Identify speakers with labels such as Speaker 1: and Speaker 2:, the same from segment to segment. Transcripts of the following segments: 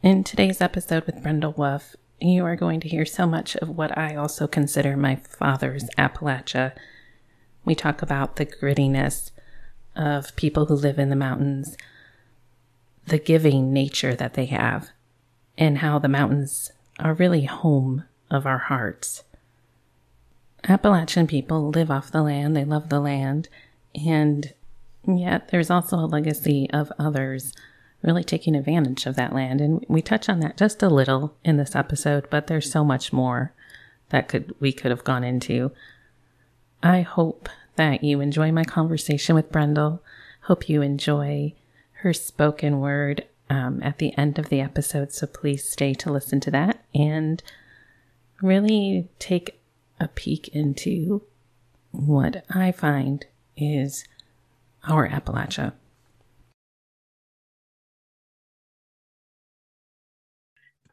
Speaker 1: In today's episode with Brenda Wolf, you are going to hear so much of what I also consider my father's Appalachia. We talk about the grittiness of people who live in the mountains, the giving nature that they have, and how the mountains are really home of our hearts. Appalachian people live off the land, they love the land, and yet there's also a legacy of others really taking advantage of that land. And we touch on that just a little in this episode, but there's so much more that could we could have gone into. I hope that you enjoy my conversation with Brendel. Hope you enjoy her spoken word um, at the end of the episode. So please stay to listen to that and really take a peek into what I find is our Appalachia.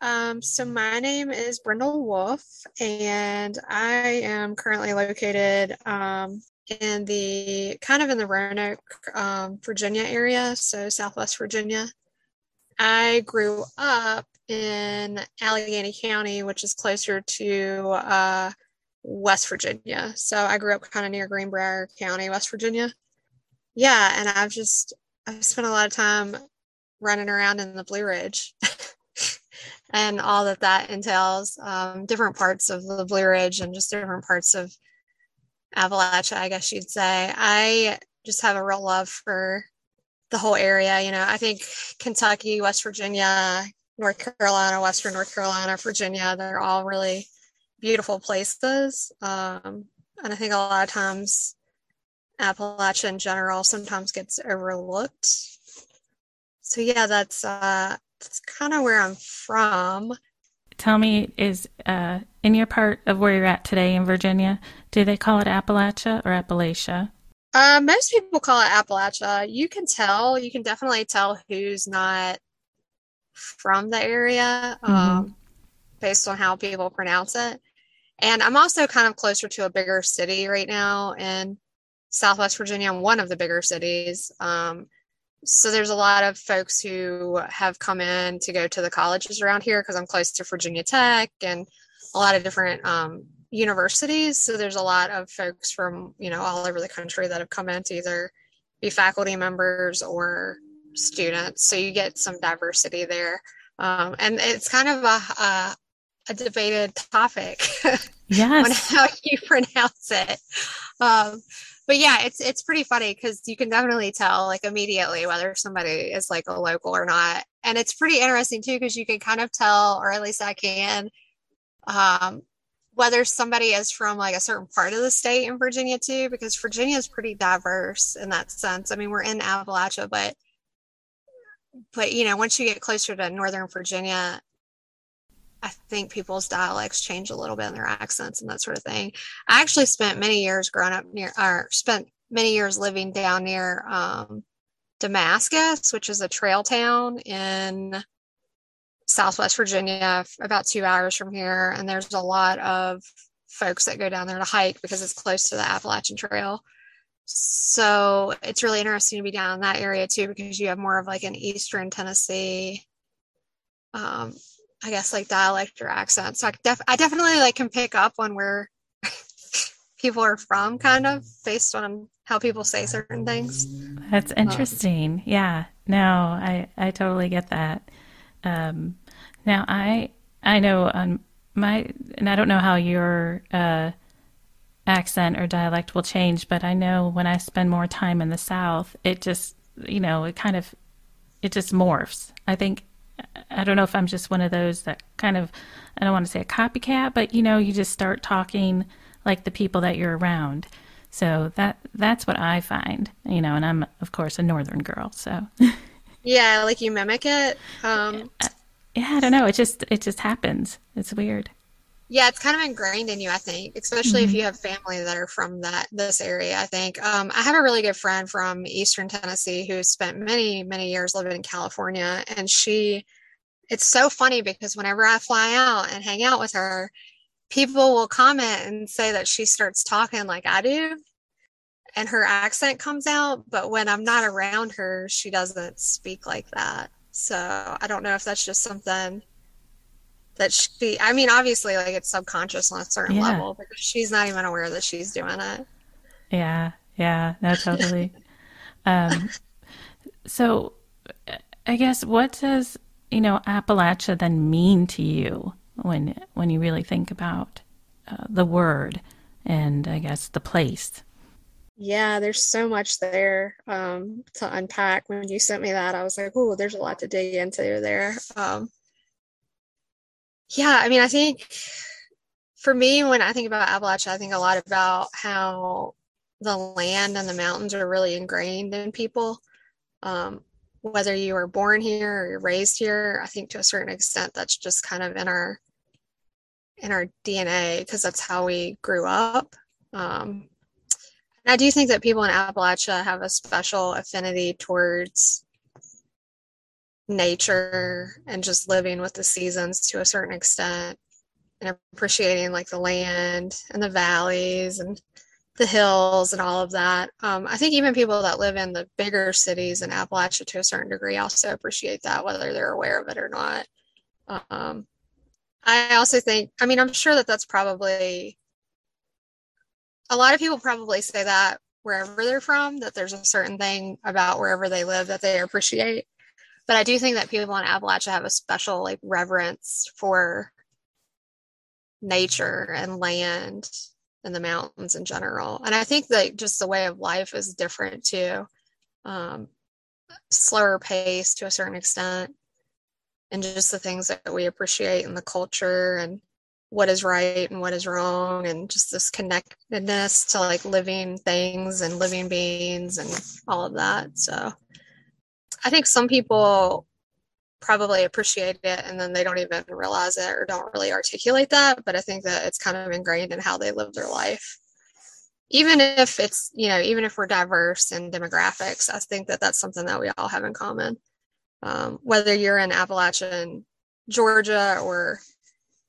Speaker 2: Um, so my name is Brendel Wolf, and I am currently located um, in the kind of in the Roanoke, um, Virginia area, so Southwest Virginia. I grew up in Alleghany County, which is closer to uh, West Virginia. So I grew up kind of near Greenbrier County, West Virginia. Yeah, and I've just I've spent a lot of time running around in the Blue Ridge. and all that that entails. Um, different parts of the Blue Ridge and just different parts of Appalachia, I guess you'd say. I just have a real love for the whole area. You know, I think Kentucky, West Virginia, North Carolina, Western North Carolina, Virginia, they're all really beautiful places. Um, and I think a lot of times Appalachia in general sometimes gets overlooked. So yeah, that's uh, that's kind of where I'm from.
Speaker 1: Tell me, is uh, in your part of where you're at today in Virginia, do they call it Appalachia or Appalachia?
Speaker 2: Uh, most people call it Appalachia. You can tell, you can definitely tell who's not from the area mm-hmm. um, based on how people pronounce it. And I'm also kind of closer to a bigger city right now in Southwest Virginia. I'm one of the bigger cities. Um, so there's a lot of folks who have come in to go to the colleges around here because I'm close to Virginia Tech and a lot of different um, universities. So there's a lot of folks from you know all over the country that have come in to either be faculty members or students. So you get some diversity there, um, and it's kind of a, a, a debated topic.
Speaker 1: Yes.
Speaker 2: on how you pronounce it. Um, but yeah, it's it's pretty funny because you can definitely tell like immediately whether somebody is like a local or not, and it's pretty interesting too because you can kind of tell, or at least I can, um, whether somebody is from like a certain part of the state in Virginia too, because Virginia is pretty diverse in that sense. I mean, we're in Appalachia, but but you know, once you get closer to Northern Virginia, I think people's dialects change a little bit in their accents and that sort of thing. I actually spent many years growing up near, or spent many years living down near um, Damascus, which is a trail town in Southwest Virginia, about two hours from here. And there's a lot of folks that go down there to hike because it's close to the Appalachian Trail. So it's really interesting to be down in that area too, because you have more of like an Eastern Tennessee um, I guess like dialect or accent. So I def- I definitely like can pick up on where people are from kind of based on how people say certain things.
Speaker 1: That's um, interesting. Um, yeah. No, I I totally get that. Um now I I know on my and I don't know how your uh accent or dialect will change, but I know when I spend more time in the south, it just you know, it kind of it just morphs. I think I don't know if I'm just one of those that kind of, I don't want to say a copycat, but you know, you just start talking like the people that you're around. So that that's what I find, you know, and I'm of course a northern girl, so
Speaker 2: Yeah, like you mimic it. Um
Speaker 1: Yeah, I don't know, it just it just happens. It's weird.
Speaker 2: Yeah, it's kind of ingrained in you, I think, especially mm-hmm. if you have family that are from that this area. I think um, I have a really good friend from Eastern Tennessee who spent many many years living in California, and she. It's so funny because whenever I fly out and hang out with her, people will comment and say that she starts talking like I do, and her accent comes out. But when I'm not around her, she doesn't speak like that. So I don't know if that's just something that she, I mean, obviously, like it's subconscious on a certain yeah. level, because she's not even aware that she's doing it.
Speaker 1: Yeah. Yeah. No, totally. um, so I guess what does, you know, Appalachia then mean to you when, when you really think about uh, the word and I guess the place?
Speaker 2: Yeah, there's so much there um, to unpack. When you sent me that, I was like, "Oh, there's a lot to dig into there." Um, yeah, I mean, I think for me, when I think about Appalachia, I think a lot about how the land and the mountains are really ingrained in people. Um, whether you were born here or you're raised here, I think to a certain extent that's just kind of in our in our DNA because that's how we grew up. Um, I do think that people in Appalachia have a special affinity towards nature and just living with the seasons to a certain extent and appreciating like the land and the valleys and the hills and all of that. Um, I think even people that live in the bigger cities in Appalachia to a certain degree also appreciate that, whether they're aware of it or not. Um, I also think, I mean, I'm sure that that's probably a lot of people probably say that wherever they're from, that there's a certain thing about wherever they live that they appreciate. But I do think that people in Appalachia have a special like reverence for nature and land and the mountains in general. And I think that just the way of life is different too. Um, slower pace to a certain extent and just the things that we appreciate in the culture and what is right and what is wrong and just this connectedness to like living things and living beings and all of that so i think some people probably appreciate it and then they don't even realize it or don't really articulate that but i think that it's kind of ingrained in how they live their life even if it's you know even if we're diverse in demographics i think that that's something that we all have in common um, whether you're in Appalachian, georgia or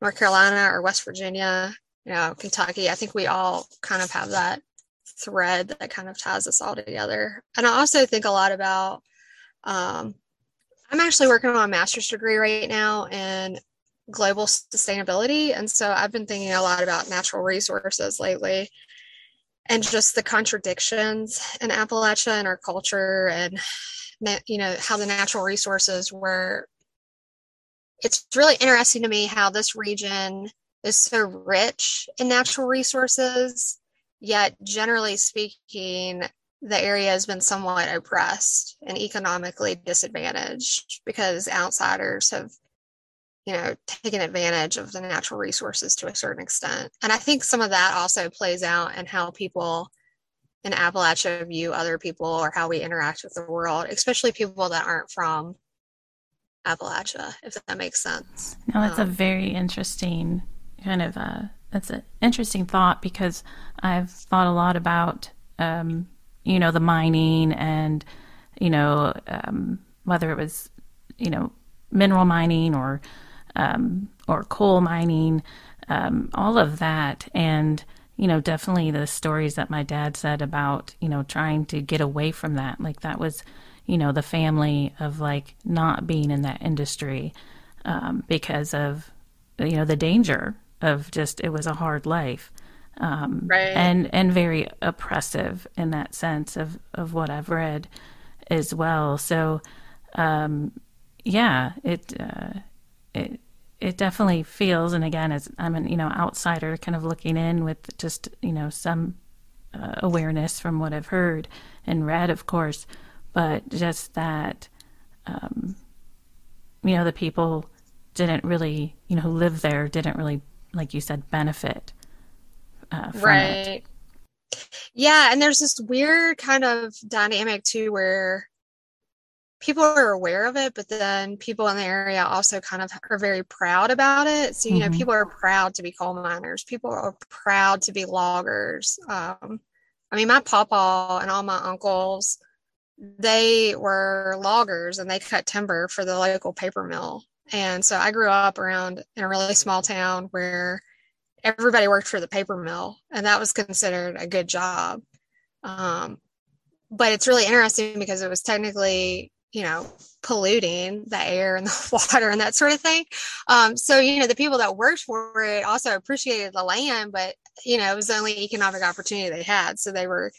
Speaker 2: North Carolina or West Virginia, you know, Kentucky. I think we all kind of have that thread that kind of ties us all together. And I also think a lot about, um, I'm actually working on a master's degree right now in global sustainability. And so I've been thinking a lot about natural resources lately and just the contradictions in Appalachia and our culture and, you know, how the natural resources were it's really interesting to me how this region is so rich in natural resources, yet generally speaking, the area has been somewhat oppressed and economically disadvantaged because outsiders have you know taken advantage of the natural resources to a certain extent and i think some of that also plays out in how people in appalachia view other people or how we interact with the world especially people that aren't from Appalachia, if that makes sense.
Speaker 1: No, that's um, a very interesting kind of uh that's an interesting thought because I've thought a lot about um, you know the mining and you know um, whether it was you know mineral mining or um, or coal mining, um, all of that, and you know definitely the stories that my dad said about you know trying to get away from that, like that was you know, the family of like not being in that industry um, because of, you know, the danger of just, it was a hard life. Um, right. and, and very oppressive in that sense of, of what I've read as well. So, um, yeah, it, uh, it, it definitely feels, and again, as I'm an, you know, outsider kind of looking in with just, you know, some uh, awareness from what I've heard and read, of course, but just that, um, you know, the people didn't really, you know, who live there didn't really, like you said, benefit uh, right. It.
Speaker 2: Yeah, and there's this weird kind of dynamic too, where people are aware of it, but then people in the area also kind of are very proud about it. So, you mm-hmm. know, people are proud to be coal miners, people are proud to be loggers. Um, I mean, my papa and all my uncles they were loggers and they cut timber for the local paper mill. And so I grew up around in a really small town where everybody worked for the paper mill, and that was considered a good job. Um, but it's really interesting because it was technically, you know, polluting the air and the water and that sort of thing. Um, so, you know, the people that worked for it also appreciated the land, but, you know, it was the only economic opportunity they had. So they were,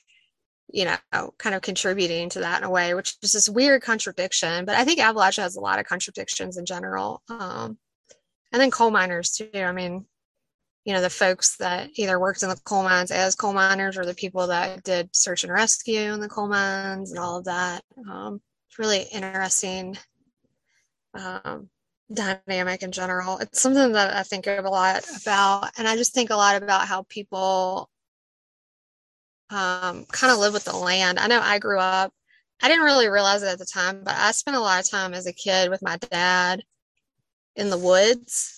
Speaker 2: you know, kind of contributing to that in a way, which is this weird contradiction. But I think Appalachia has a lot of contradictions in general. Um, and then coal miners too. I mean, you know, the folks that either worked in the coal mines as coal miners or the people that did search and rescue in the coal mines and all of that. Um, it's really interesting um, dynamic in general. It's something that I think of a lot about. And I just think a lot about how people um, kind of live with the land. I know I grew up, I didn't really realize it at the time, but I spent a lot of time as a kid with my dad in the woods,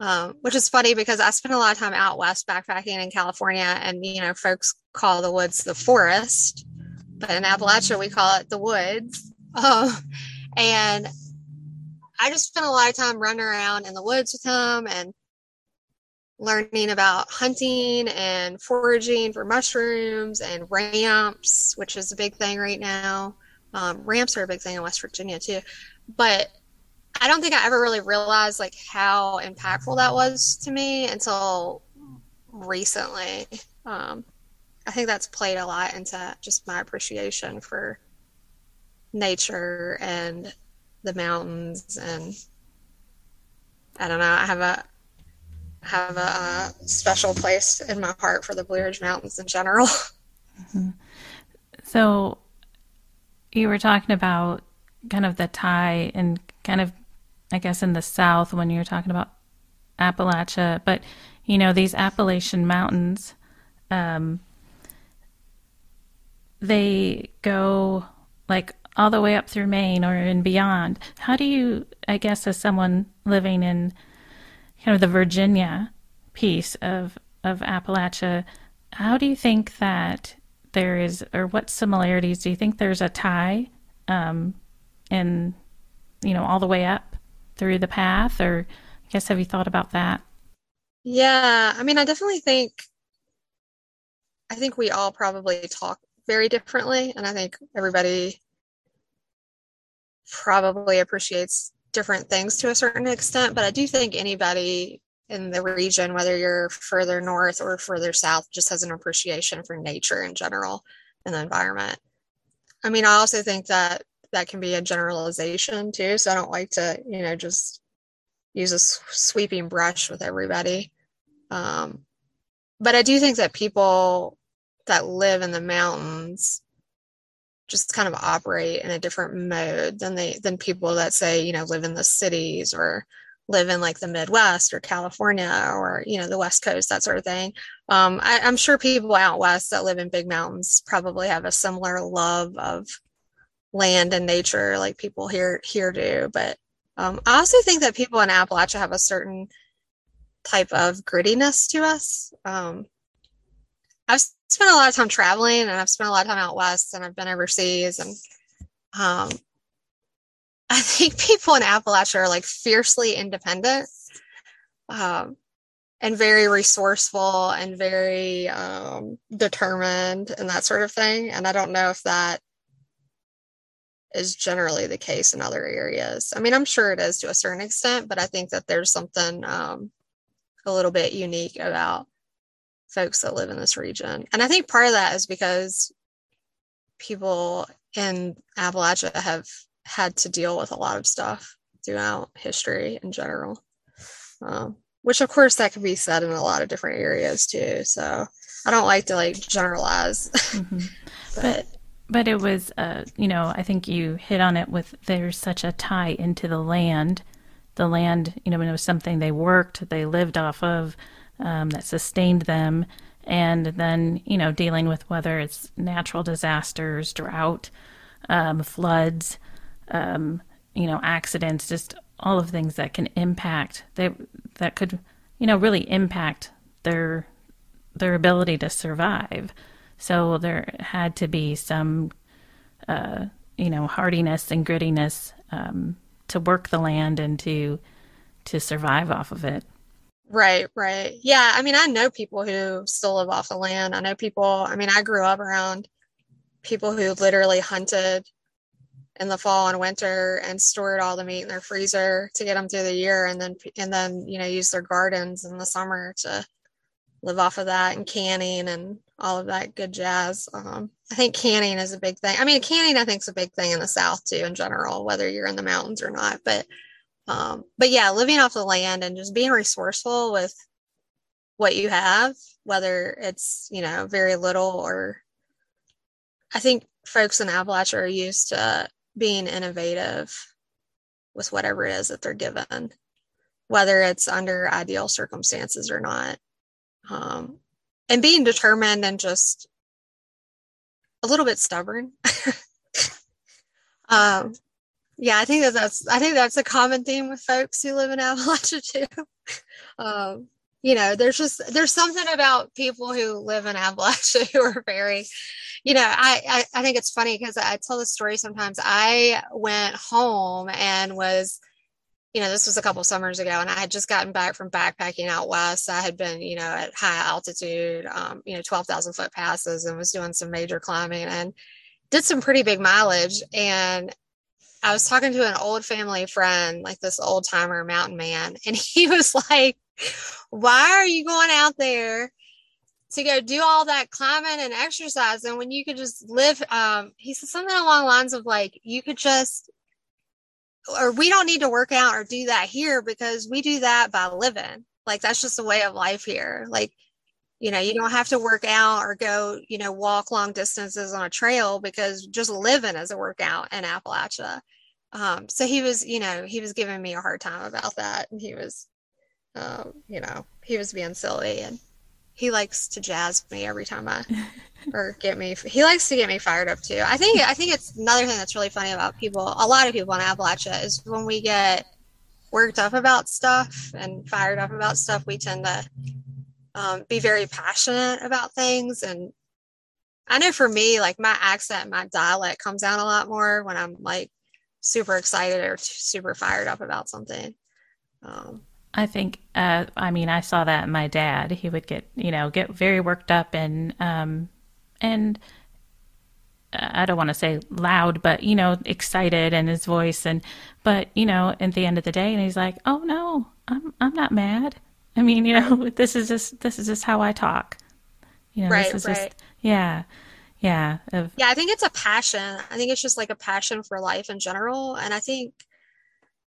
Speaker 2: um, which is funny because I spent a lot of time out west backpacking in California, and you know, folks call the woods the forest, but in Appalachia we call it the woods. Um, and I just spent a lot of time running around in the woods with him and learning about hunting and foraging for mushrooms and ramps, which is a big thing right now. Um, ramps are a big thing in West Virginia too. But I don't think I ever really realized like how impactful that was to me until recently. Um, I think that's played a lot into just my appreciation for nature and the mountains and I don't know. I have a have a, a special place in my heart for the Blue Ridge Mountains in general. Mm-hmm.
Speaker 1: So you were talking about kind of the tie and kind of I guess in the south when you're talking about Appalachia, but you know these Appalachian mountains, um, they go like all the way up through Maine or and beyond. How do you, I guess, as someone living in kind of the Virginia piece of of Appalachia, how do you think that there is, or what similarities do you think there's a tie, um, in, you know, all the way up? Through the path or I guess have you thought about that?
Speaker 2: Yeah, I mean, I definitely think I think we all probably talk very differently and I think everybody probably appreciates different things to a certain extent, but I do think anybody in the region, whether you're further north or further south, just has an appreciation for nature in general and the environment. I mean, I also think that that can be a generalization too. So I don't like to, you know, just use a sweeping brush with everybody. Um, but I do think that people that live in the mountains just kind of operate in a different mode than they than people that say you know live in the cities or live in like the midwest or california or you know the west coast that sort of thing um, I, i'm sure people out west that live in big mountains probably have a similar love of land and nature like people here here do. But um, I also think that people in Appalachia have a certain type of grittiness to us. Um, I've spent a lot of time traveling and I've spent a lot of time out west and I've been overseas and um, I think people in Appalachia are like fiercely independent um, and very resourceful and very um, determined and that sort of thing. And I don't know if that is generally the case in other areas. I mean, I'm sure it is to a certain extent, but I think that there's something um, a little bit unique about folks that live in this region. And I think part of that is because people in Appalachia have had to deal with a lot of stuff throughout history in general. Um, which of course that can be said in a lot of different areas too. So I don't like to like generalize. Mm-hmm.
Speaker 1: but, but but it was, uh, you know, I think you hit on it with there's such a tie into the land. The land, you know, it was something they worked, they lived off of, um, that sustained them. And then, you know, dealing with whether it's natural disasters, drought, um, floods, um, you know, accidents, just all of things that can impact they that could, you know, really impact their their ability to survive. So there had to be some, uh, you know, hardiness and grittiness um, to work the land and to to survive off of it.
Speaker 2: Right, right. Yeah, I mean, I know people who still live off the land. I know people. I mean, I grew up around people who literally hunted in the fall and winter and stored all the meat in their freezer to get them through the year and then and then you know use their gardens in the summer to live off of that and canning and all of that good jazz. Um, i think canning is a big thing. I mean canning i think is a big thing in the south too in general whether you're in the mountains or not. But um, but yeah living off the land and just being resourceful with what you have whether it's you know very little or i think folks in appalachia are used to being innovative with whatever it is that they're given, whether it's under ideal circumstances or not. Um, and being determined and just a little bit stubborn. um, yeah, I think that that's I think that's a common theme with folks who live in Appalachia too. um, you know, there's just there's something about people who live in Appalachia who are very you know, I, I, I think it's funny because I tell the story sometimes. I went home and was, you know, this was a couple summers ago, and I had just gotten back from backpacking out west. I had been, you know, at high altitude, um, you know, twelve thousand foot passes, and was doing some major climbing and did some pretty big mileage. And I was talking to an old family friend, like this old timer mountain man, and he was like, "Why are you going out there?" to go do all that climbing and exercising when you could just live um he said something along the lines of like you could just or we don't need to work out or do that here because we do that by living. Like that's just a way of life here. Like you know you don't have to work out or go you know walk long distances on a trail because just living is a workout in appalachia. Um, so he was you know he was giving me a hard time about that. And he was um, you know he was being silly and he likes to jazz me every time I or get me he likes to get me fired up too. I think I think it's another thing that's really funny about people a lot of people in Appalachia is when we get worked up about stuff and fired up about stuff we tend to um, be very passionate about things and I know for me like my accent my dialect comes out a lot more when I'm like super excited or super fired up about something. Um,
Speaker 1: I think, uh, I mean, I saw that in my dad. He would get, you know, get very worked up and, um, and I don't want to say loud, but, you know, excited in his voice. And, but, you know, at the end of the day, and he's like, oh no, I'm, I'm not mad. I mean, you know, this is just, this is just how I talk. You know,
Speaker 2: right,
Speaker 1: this is
Speaker 2: right.
Speaker 1: just, yeah. Yeah.
Speaker 2: Of, yeah. I think it's a passion. I think it's just like a passion for life in general. And I think,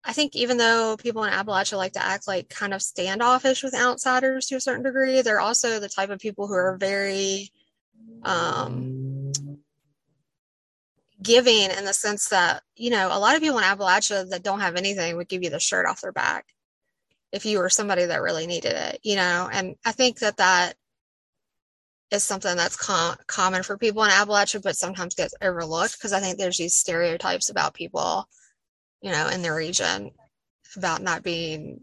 Speaker 2: I think even though people in Appalachia like to act like kind of standoffish with outsiders to a certain degree, they're also the type of people who are very um, giving in the sense that, you know, a lot of people in Appalachia that don't have anything would give you the shirt off their back if you were somebody that really needed it, you know, and I think that that is something that's com- common for people in Appalachia, but sometimes gets overlooked because I think there's these stereotypes about people you know, in the region about not being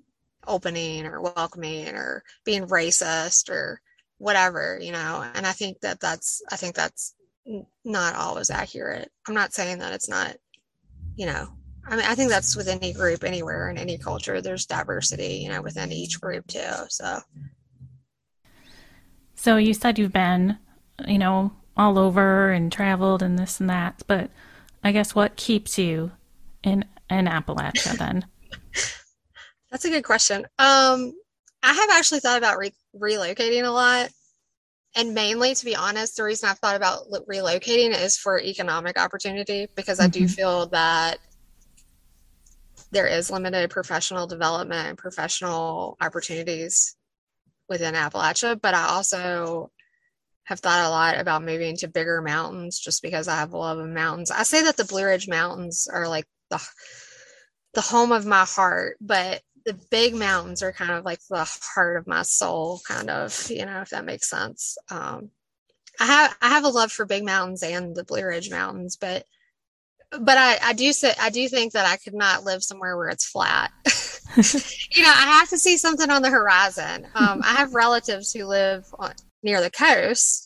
Speaker 2: opening or welcoming or being racist or whatever, you know. And I think that that's, I think that's not always accurate. I'm not saying that it's not, you know, I mean, I think that's with any group anywhere in any culture. There's diversity, you know, within each group too. So,
Speaker 1: so you said you've been, you know, all over and traveled and this and that, but I guess what keeps you in in Appalachia then?
Speaker 2: That's a good question. Um, I have actually thought about re- relocating a lot. And mainly, to be honest, the reason I've thought about relocating is for economic opportunity because mm-hmm. I do mm-hmm. feel that there is limited professional development and professional opportunities within Appalachia. But I also have thought a lot about moving to bigger mountains just because I have a love of mountains. I say that the Blue Ridge Mountains are like the the home of my heart, but the big mountains are kind of like the heart of my soul, kind of, you know, if that makes sense. Um, I have I have a love for big mountains and the Blue Ridge Mountains, but but I, I do say I do think that I could not live somewhere where it's flat. you know, I have to see something on the horizon. Um, I have relatives who live on, near the coast,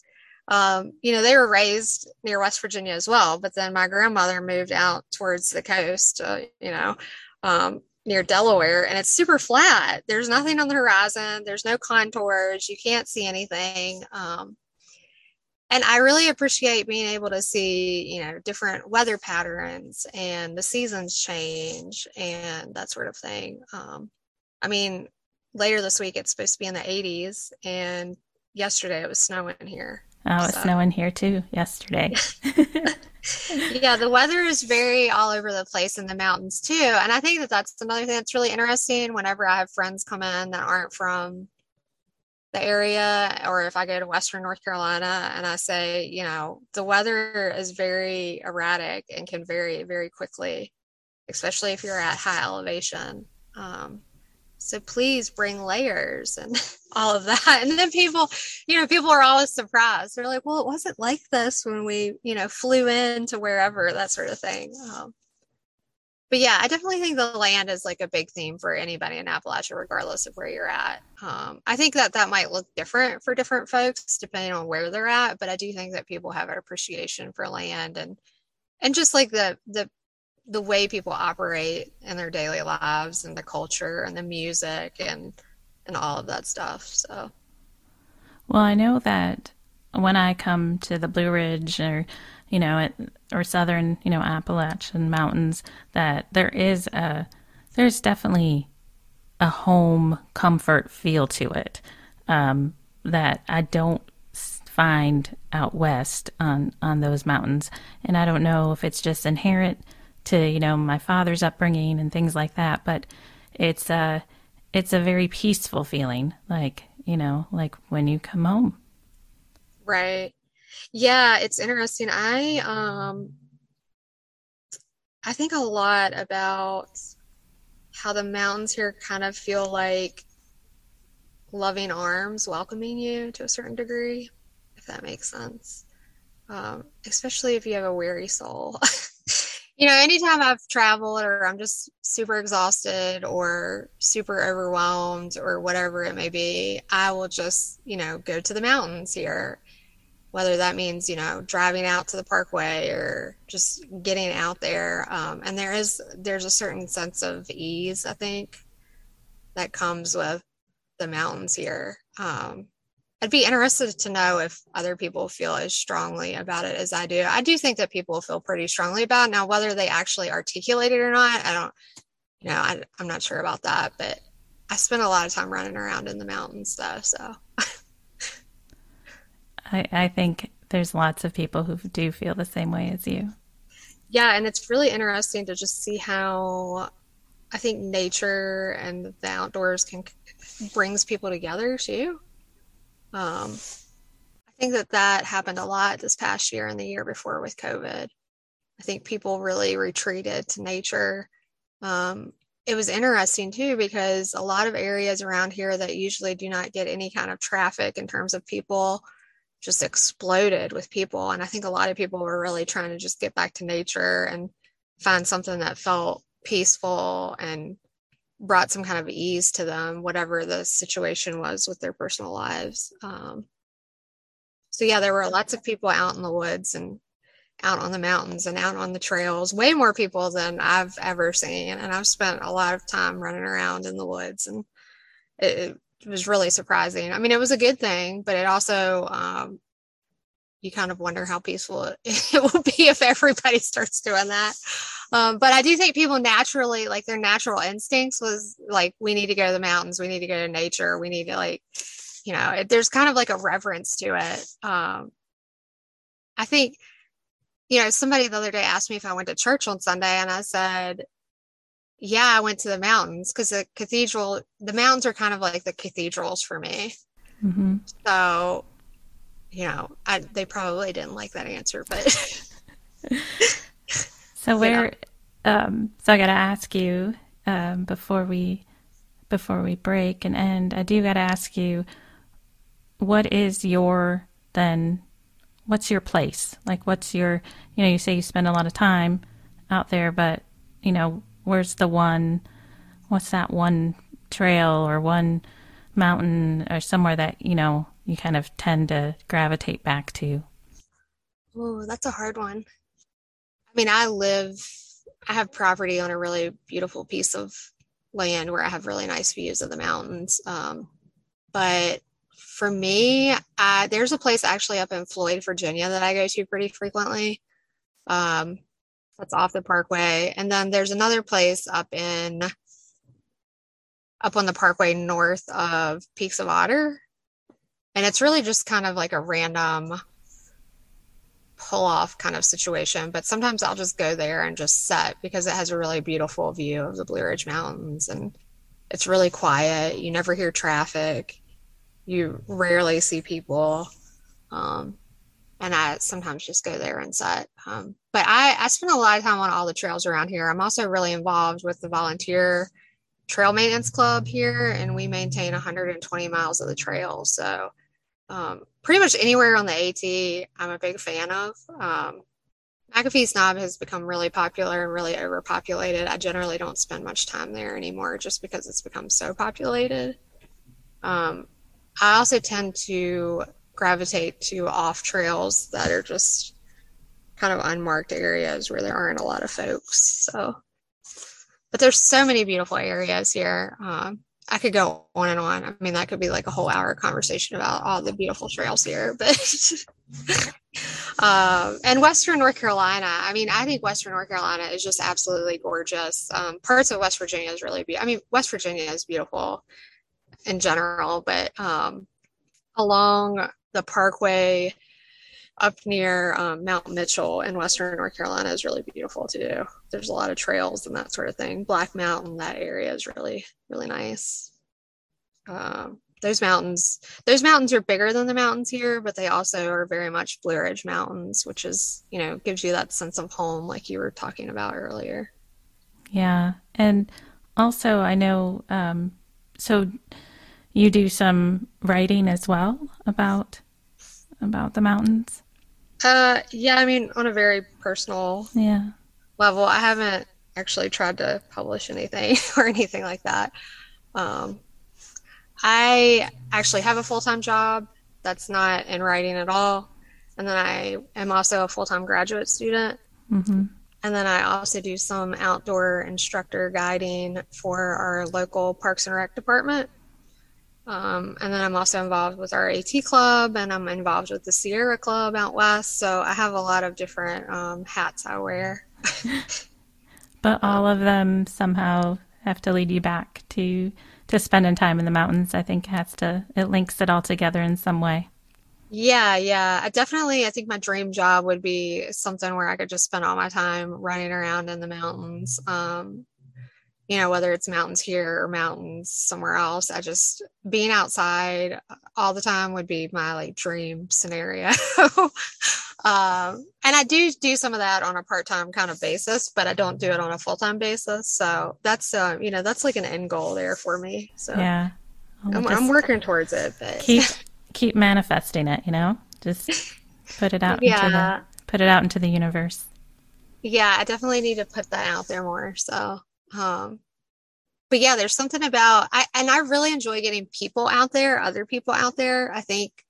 Speaker 2: um, you know, they were raised near West Virginia as well, but then my grandmother moved out towards the coast, uh, you know, um, near Delaware, and it's super flat. There's nothing on the horizon. There's no contours. You can't see anything. Um, and I really appreciate being able to see, you know, different weather patterns and the seasons change and that sort of thing. Um, I mean, later this week it's supposed to be in the 80s, and yesterday it was snowing here.
Speaker 1: Oh, it's so. snowing here too yesterday.
Speaker 2: yeah, the weather is very all over the place in the mountains too. And I think that that's another thing that's really interesting whenever I have friends come in that aren't from the area or if I go to Western North Carolina and I say, you know, the weather is very erratic and can vary very quickly, especially if you're at high elevation. Um, so please bring layers and all of that. And then people, you know, people are always surprised. They're like, well, it wasn't like this when we, you know, flew into wherever, that sort of thing. Um, but yeah, I definitely think the land is like a big theme for anybody in Appalachia, regardless of where you're at. Um, I think that that might look different for different folks depending on where they're at, but I do think that people have an appreciation for land and and just like the the the way people operate in their daily lives and the culture and the music and and all of that stuff. So,
Speaker 1: well, I know that when I come to the Blue Ridge or you know at, or southern you know Appalachian mountains, that there is a there's definitely a home comfort feel to it um, that I don't find out west on on those mountains, and I don't know if it's just inherent to you know my father's upbringing and things like that but it's a it's a very peaceful feeling like you know like when you come home.
Speaker 2: Right. Yeah it's interesting. I um i think a lot about how the mountains here kind of feel like loving arms welcoming you to a certain degree if that makes sense. Um, especially if you have a weary soul you know, anytime I've traveled or I'm just super exhausted or super overwhelmed or whatever it may be, I will just, you know, go to the mountains here. Whether that means, you know, driving out to the parkway or just getting out there. Um, and there is, there's a certain sense of ease, I think, that comes with the mountains here. Um, I'd be interested to know if other people feel as strongly about it as I do. I do think that people feel pretty strongly about it. Now, whether they actually articulate it or not, I don't, you know, I, I'm not sure about that, but I spend a lot of time running around in the mountains though. So
Speaker 1: I, I think there's lots of people who do feel the same way as you.
Speaker 2: Yeah. And it's really interesting to just see how I think nature and the outdoors can brings people together too. Um, I think that that happened a lot this past year and the year before with COVID. I think people really retreated to nature. Um, it was interesting too because a lot of areas around here that usually do not get any kind of traffic in terms of people just exploded with people. And I think a lot of people were really trying to just get back to nature and find something that felt peaceful and brought some kind of ease to them, whatever the situation was with their personal lives. Um, so yeah, there were lots of people out in the woods and out on the mountains and out on the trails, way more people than I've ever seen. And I've spent a lot of time running around in the woods and it, it was really surprising. I mean, it was a good thing, but it also, um, you kind of wonder how peaceful it, it will be if everybody starts doing that. Um, but I do think people naturally, like their natural instincts was like, we need to go to the mountains, we need to go to nature, we need to like, you know, it, there's kind of like a reverence to it. Um, I think, you know, somebody the other day asked me if I went to church on Sunday, and I said, yeah, I went to the mountains because the cathedral, the mountains are kind of like the cathedrals for me. Mm-hmm. So, you know, I, they probably didn't like that answer, but.
Speaker 1: So where, yeah. um, so I got to ask you um, before we before we break and end. I do got to ask you, what is your then? What's your place? Like, what's your? You know, you say you spend a lot of time out there, but you know, where's the one? What's that one trail or one mountain or somewhere that you know you kind of tend to gravitate back to?
Speaker 2: Oh, that's a hard one. I mean, I live, I have property on a really beautiful piece of land where I have really nice views of the mountains. Um, but for me, uh, there's a place actually up in Floyd, Virginia that I go to pretty frequently. Um, that's off the parkway. And then there's another place up in up on the parkway north of Peaks of Otter. And it's really just kind of like a random pull off kind of situation. But sometimes I'll just go there and just set because it has a really beautiful view of the Blue Ridge Mountains and it's really quiet. You never hear traffic. You rarely see people. Um, and I sometimes just go there and set. Um, but I, I spend a lot of time on all the trails around here. I'm also really involved with the volunteer trail maintenance club here, and we maintain 120 miles of the trail. So, um, pretty much anywhere on the AT, I'm a big fan of. Um, McAfee's Knob has become really popular and really overpopulated. I generally don't spend much time there anymore just because it's become so populated. Um, I also tend to gravitate to off trails that are just kind of unmarked areas where there aren't a lot of folks. So, but there's so many beautiful areas here. Um, I could go on and on. I mean, that could be like a whole hour conversation about all the beautiful trails here, but um, and Western North Carolina. I mean, I think Western North Carolina is just absolutely gorgeous. Um, parts of West Virginia is really beautiful. I mean, West Virginia is beautiful in general, but um, along the Parkway up near um, Mount Mitchell in Western North Carolina is really beautiful too. There's a lot of trails and that sort of thing. Black Mountain, that area is really, really nice. Um, those mountains, those mountains are bigger than the mountains here, but they also are very much Blue Ridge Mountains, which is, you know, gives you that sense of home, like you were talking about earlier.
Speaker 1: Yeah. And also, I know, um, so you do some writing as well about about the mountains
Speaker 2: uh, yeah, I mean, on a very personal
Speaker 1: yeah
Speaker 2: level, I haven't actually tried to publish anything or anything like that. Um, I actually have a full time job that's not in writing at all, and then I am also a full time graduate student. Mm-hmm. And then I also do some outdoor instructor guiding for our local Parks and Rec department. Um, and then I'm also involved with our AT club and I'm involved with the Sierra Club out west. So I have a lot of different um, hats I wear.
Speaker 1: but all of them somehow have to lead you back to to spending time in the mountains. I think it has to it links it all together in some way.
Speaker 2: Yeah, yeah. I definitely I think my dream job would be something where I could just spend all my time running around in the mountains. Um, you know, whether it's mountains here or mountains somewhere else. I just being outside all the time would be my like dream scenario. um, and I do do some of that on a part time kind of basis, but I don't do it on a full time basis. So that's, uh, you know, that's like an end goal there for me. So
Speaker 1: yeah,
Speaker 2: I'm, I'm, working towards it. But
Speaker 1: keep keep manifesting it. You know, just put it out. yeah. Into the, put it out into the universe.
Speaker 2: Yeah, I definitely need to put that out there more. So um, but yeah, there's something about I and I really enjoy getting people out there, other people out there. I think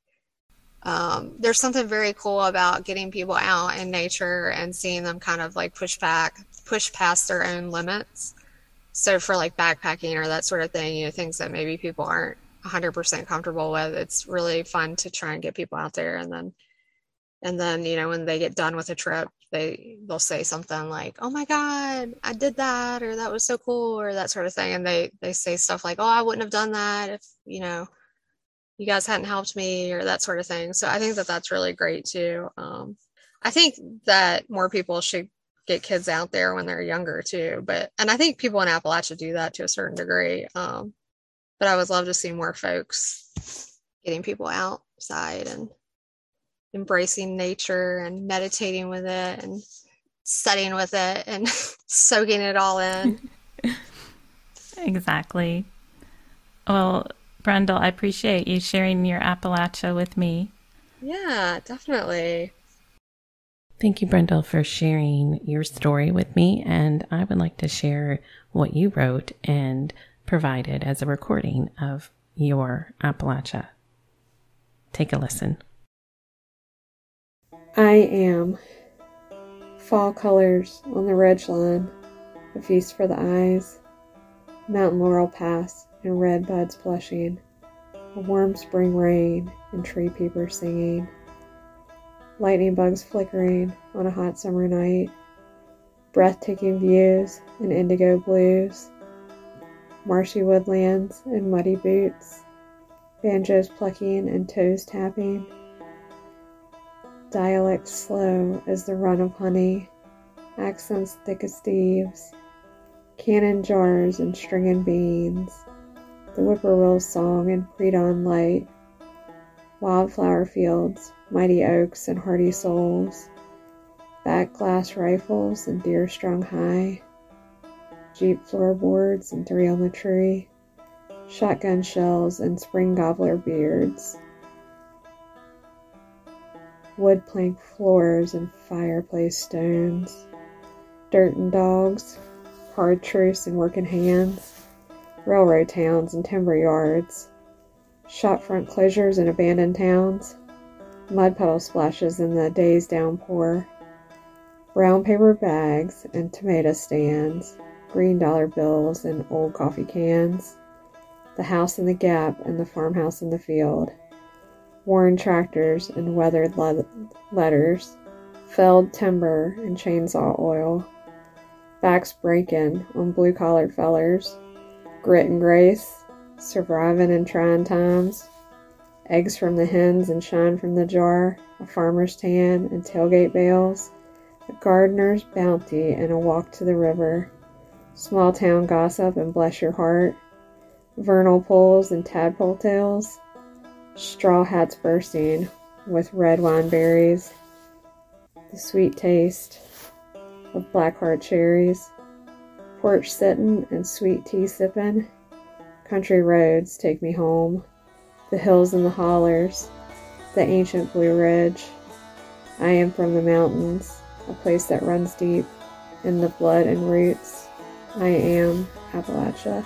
Speaker 2: um, there's something very cool about getting people out in nature and seeing them kind of like push back, push past their own limits. So for like backpacking or that sort of thing, you know, things that maybe people aren't 100% comfortable with, it's really fun to try and get people out there and then and then you know when they get done with a trip they they'll say something like oh my god i did that or that was so cool or that sort of thing and they they say stuff like oh i wouldn't have done that if you know you guys hadn't helped me or that sort of thing so i think that that's really great too um, i think that more people should get kids out there when they're younger too but and i think people in appalachia do that to a certain degree um, but i would love to see more folks getting people outside and embracing nature and meditating with it and studying with it and soaking it all in.
Speaker 1: exactly. Well, Brendel, I appreciate you sharing your Appalachia with me.
Speaker 2: Yeah, definitely.
Speaker 1: Thank you, Brendel, for sharing your story with me. And I would like to share what you wrote and provided as a recording of your Appalachia. Take a listen.
Speaker 3: I am. Fall colors on the ridge line, a feast for the eyes, mountain laurel pass and red buds blushing.
Speaker 2: a warm spring rain, and tree peepers singing. Lightning bugs flickering on a hot summer night. Breathtaking views in indigo blues. Marshy woodlands and muddy boots. Banjos plucking and toes tapping. Dialect slow as the run of honey. Accents thick as thieves. Cannon jars and stringing beans the whippoorwill's song and pre-dawn light, wildflower fields, mighty oaks and hardy souls, back glass rifles and deer strung high, jeep floorboards and three on the tree, shotgun shells and spring gobbler beards, wood plank floors and fireplace stones, dirt and dogs, hard truce and working hands railroad towns and timber yards, shopfront closures and abandoned towns, mud puddle splashes in the day's downpour, brown paper bags and tomato stands, green dollar bills and old coffee cans, the house in the gap and the farmhouse in the field, worn tractors and weathered le- letters, felled timber and chainsaw oil, backs breaking on blue collar fellers grit and grace, surviving in trying times, eggs from the hens and shine from the jar, a farmer's tan and tailgate bales, a gardener's bounty and a walk to the river, small town gossip and bless your heart, vernal pools and tadpole tails, straw hats bursting with red wine berries, the sweet taste of blackheart cherries, Porch sittin' and sweet tea sippin'. Country roads take me home. The hills and the hollers, the ancient Blue Ridge. I am from the mountains, a place that runs deep in the blood and roots. I am Appalachia.